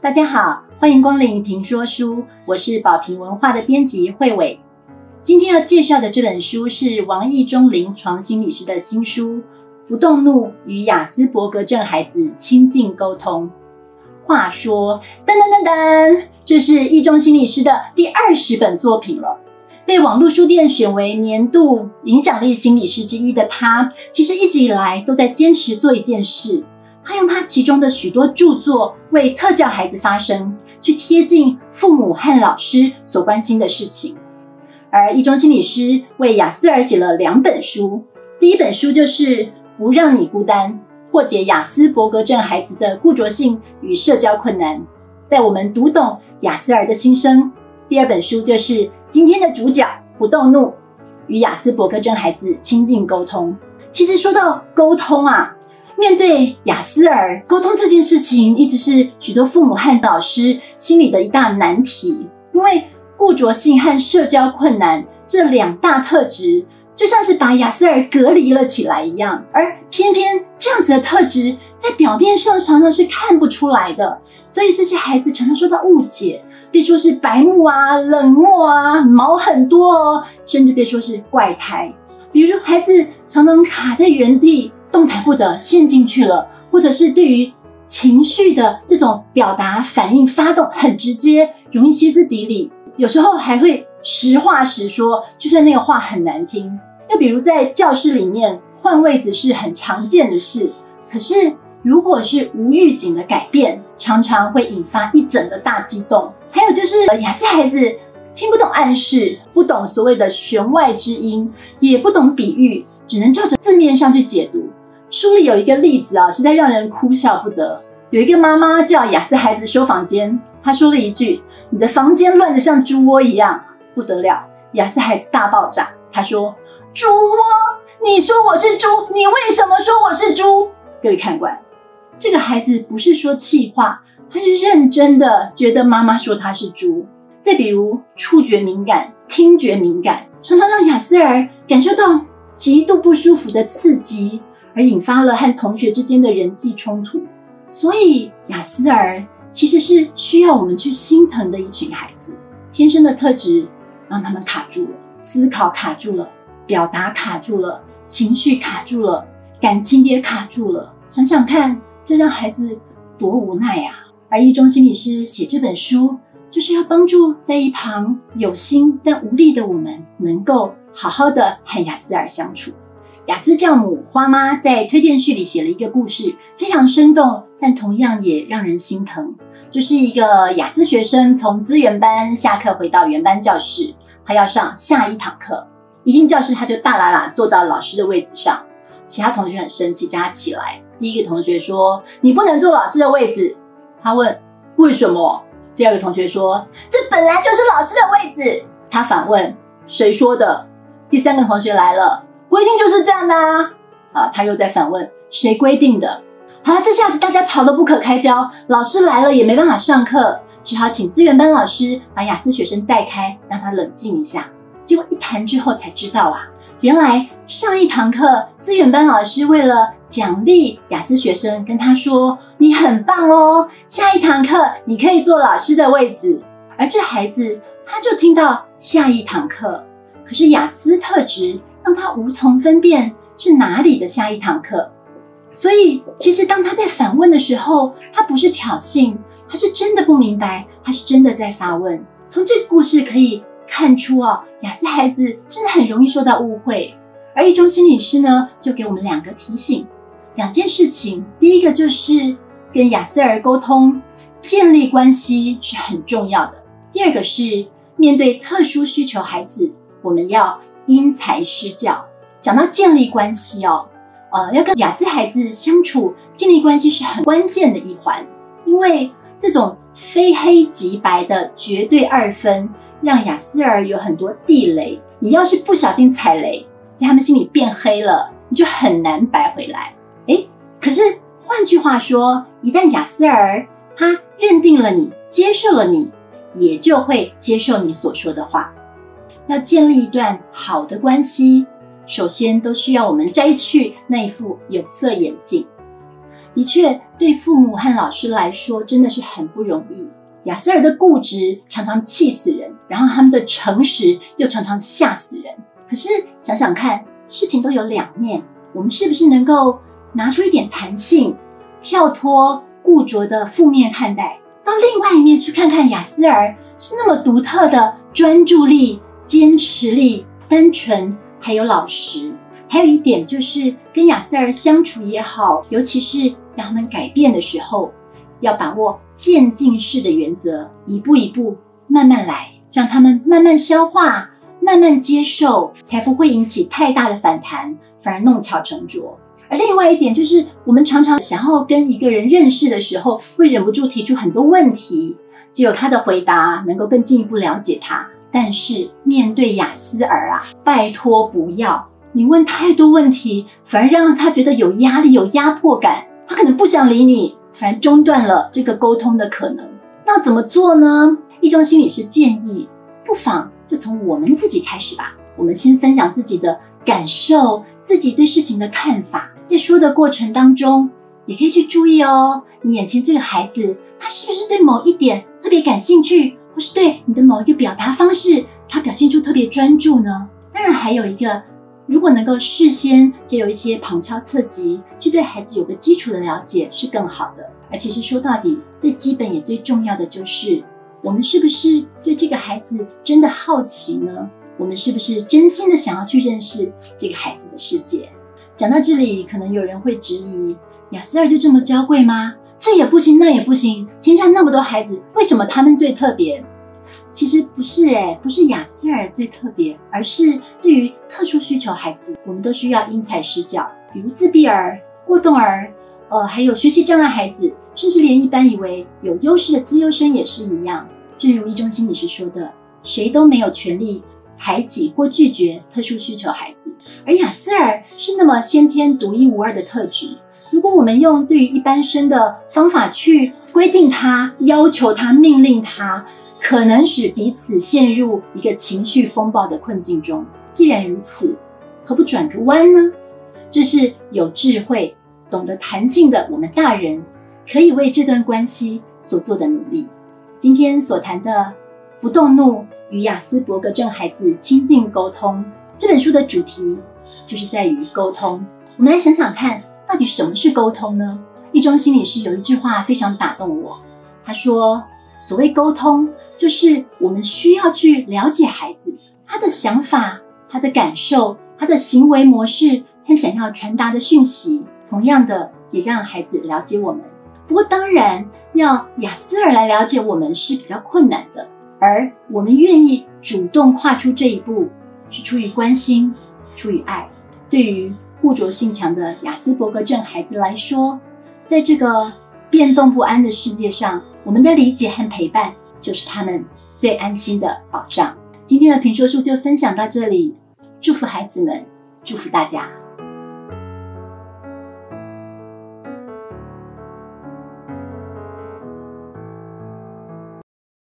大家好，欢迎光临评说书，我是宝瓶文化的编辑慧伟。今天要介绍的这本书是王义中临床心理师的新书《不动怒与雅斯伯格症孩子亲近沟通》。话说，噔噔噔噔，这是义中心理师的第二十本作品了。被网络书店选为年度影响力心理师之一的他，其实一直以来都在坚持做一件事。他用他其中的许多著作为特教孩子发声，去贴近父母和老师所关心的事情。而一中心理师为雅思尔写了两本书，第一本书就是《不让你孤单：破解雅斯伯格症孩子的固着性与社交困难》，带我们读懂雅思尔的心声。第二本书就是今天的主角《不动怒：与雅斯伯格症孩子亲近沟通》。其实说到沟通啊。面对雅思儿沟通这件事情，一直是许多父母和老师心里的一大难题。因为固着性和社交困难这两大特质，就像是把雅思儿隔离了起来一样。而偏偏这样子的特质，在表面上常常是看不出来的，所以这些孩子常常受到误解，别说是白目啊、冷漠啊、毛很多哦，甚至别说是怪胎。比如，孩子常常卡在原地。动弹不得，陷进去了，或者是对于情绪的这种表达反应发动很直接，容易歇斯底里，有时候还会实话实说，就算那个话很难听。又比如在教室里面换位子是很常见的事，可是如果是无预警的改变，常常会引发一整个大激动。还有就是雅思孩子听不懂暗示，不懂所谓的弦外之音，也不懂比喻，只能照着字面上去解读。书里有一个例子啊，实在让人哭笑不得。有一个妈妈叫雅思孩子修房间，她说了一句：“你的房间乱得像猪窝一样，不得了。”雅思孩子大爆炸，他说：“猪窝？你说我是猪？你为什么说我是猪？”各位看官，这个孩子不是说气话，他是认真的，觉得妈妈说他是猪。再比如触觉敏感、听觉敏感，常常让雅思儿感受到极度不舒服的刺激。而引发了和同学之间的人际冲突，所以雅思儿其实是需要我们去心疼的一群孩子。天生的特质让他们卡住了，思考卡住了，表达卡住了，情绪卡住了，感情也卡住了。想想看，这让孩子多无奈呀！而一中心理师写这本书，就是要帮助在一旁有心但无力的我们，能够好好的和雅思儿相处。雅思教母花妈在推荐序里写了一个故事，非常生动，但同样也让人心疼。就是一个雅思学生从资源班下课回到原班教室，他要上下一堂课。一进教室，他就大喇喇坐到老师的位置上。其他同学很生气，叫他起来。第一个同学说：“你不能坐老师的位置。”他问：“为什么？”第二个同学说：“这本来就是老师的位置。”他反问：“谁说的？”第三个同学来了。规定就是这样的啊！啊，他又在反问谁规定的？好了，这下子大家吵得不可开交，老师来了也没办法上课，只好请资源班老师把雅思学生带开，让他冷静一下。结果一谈之后才知道啊，原来上一堂课资源班老师为了奖励雅思学生，跟他说你很棒哦，下一堂课你可以坐老师的位置。而这孩子他就听到下一堂课，可是雅思特质。让他无从分辨是哪里的下一堂课，所以其实当他在反问的时候，他不是挑衅，他是真的不明白，他是真的在发问。从这个故事可以看出哦，雅思孩子真的很容易受到误会。而一中心理师呢，就给我们两个提醒，两件事情。第一个就是跟雅思儿沟通，建立关系是很重要的。第二个是面对特殊需求孩子，我们要。因材施教，讲到建立关系哦，呃，要跟雅思孩子相处，建立关系是很关键的一环，因为这种非黑即白的绝对二分，让雅思儿有很多地雷。你要是不小心踩雷，在他们心里变黑了，你就很难白回来。诶，可是换句话说，一旦雅思儿他认定了你，接受了你，也就会接受你所说的话。要建立一段好的关系，首先都需要我们摘去那一副有色眼镜。的确对父母和老师来说真的是很不容易。雅思尔的固执常常气死人，然后他们的诚实又常常吓死人。可是想想看，事情都有两面，我们是不是能够拿出一点弹性，跳脱固着的负面看待，到另外一面去看看雅思尔是那么独特的专注力、坚持力、单纯，还有老实。还有一点就是跟亚瑟尔相处也好，尤其是让他们改变的时候，要把握。渐进式的原则，一步一步慢慢来，让他们慢慢消化、慢慢接受，才不会引起太大的反弹，反而弄巧成拙。而另外一点就是，我们常常想要跟一个人认识的时候，会忍不住提出很多问题，只有他的回答能够更进一步了解他。但是面对雅思儿啊，拜托不要，你问太多问题，反而让他觉得有压力、有压迫感，他可能不想理你。反而中断了这个沟通的可能。那怎么做呢？一中心理师建议，不妨就从我们自己开始吧。我们先分享自己的感受，自己对事情的看法。在说的过程当中，也可以去注意哦，你眼前这个孩子，他是不是对某一点特别感兴趣，或是对你的某一个表达方式，他表现出特别专注呢？当然，还有一个。如果能够事先就有一些旁敲侧击，去对孩子有个基础的了解，是更好的。而其实说到底，最基本也最重要的就是，我们是不是对这个孩子真的好奇呢？我们是不是真心的想要去认识这个孩子的世界？讲到这里，可能有人会质疑：雅思尔就这么娇贵吗？这也不行，那也不行。天下那么多孩子，为什么他们最特别？其实不是诶，不是雅思尔最特别，而是对于特殊需求孩子，我们都需要因材施教。比如自闭儿、过动儿，呃，还有学习障碍孩子，甚至连一般以为有优势的资优生也是一样。正如一中心理师说的，谁都没有权利排挤或拒绝特殊需求孩子，而雅思尔是那么先天独一无二的特质。如果我们用对于一般生的方法去规定他、要求他、命令他。可能使彼此陷入一个情绪风暴的困境中。既然如此，何不转个弯呢？这是有智慧、懂得弹性的我们大人可以为这段关系所做的努力。今天所谈的《不动怒与雅斯伯格症孩子亲近沟通》这本书的主题，就是在于沟通。我们来想想看，到底什么是沟通呢？一中心理师有一句话非常打动我，他说。所谓沟通，就是我们需要去了解孩子他的想法、他的感受、他的行为模式和想要传达的讯息。同样的，也让孩子了解我们。不过，当然要雅思尔来了解我们是比较困难的。而我们愿意主动跨出这一步，是出于关心、出于爱。对于固着性强的雅斯伯格症孩子来说，在这个变动不安的世界上，我们的理解和陪伴，就是他们最安心的保障。今天的评说书就分享到这里，祝福孩子们，祝福大家。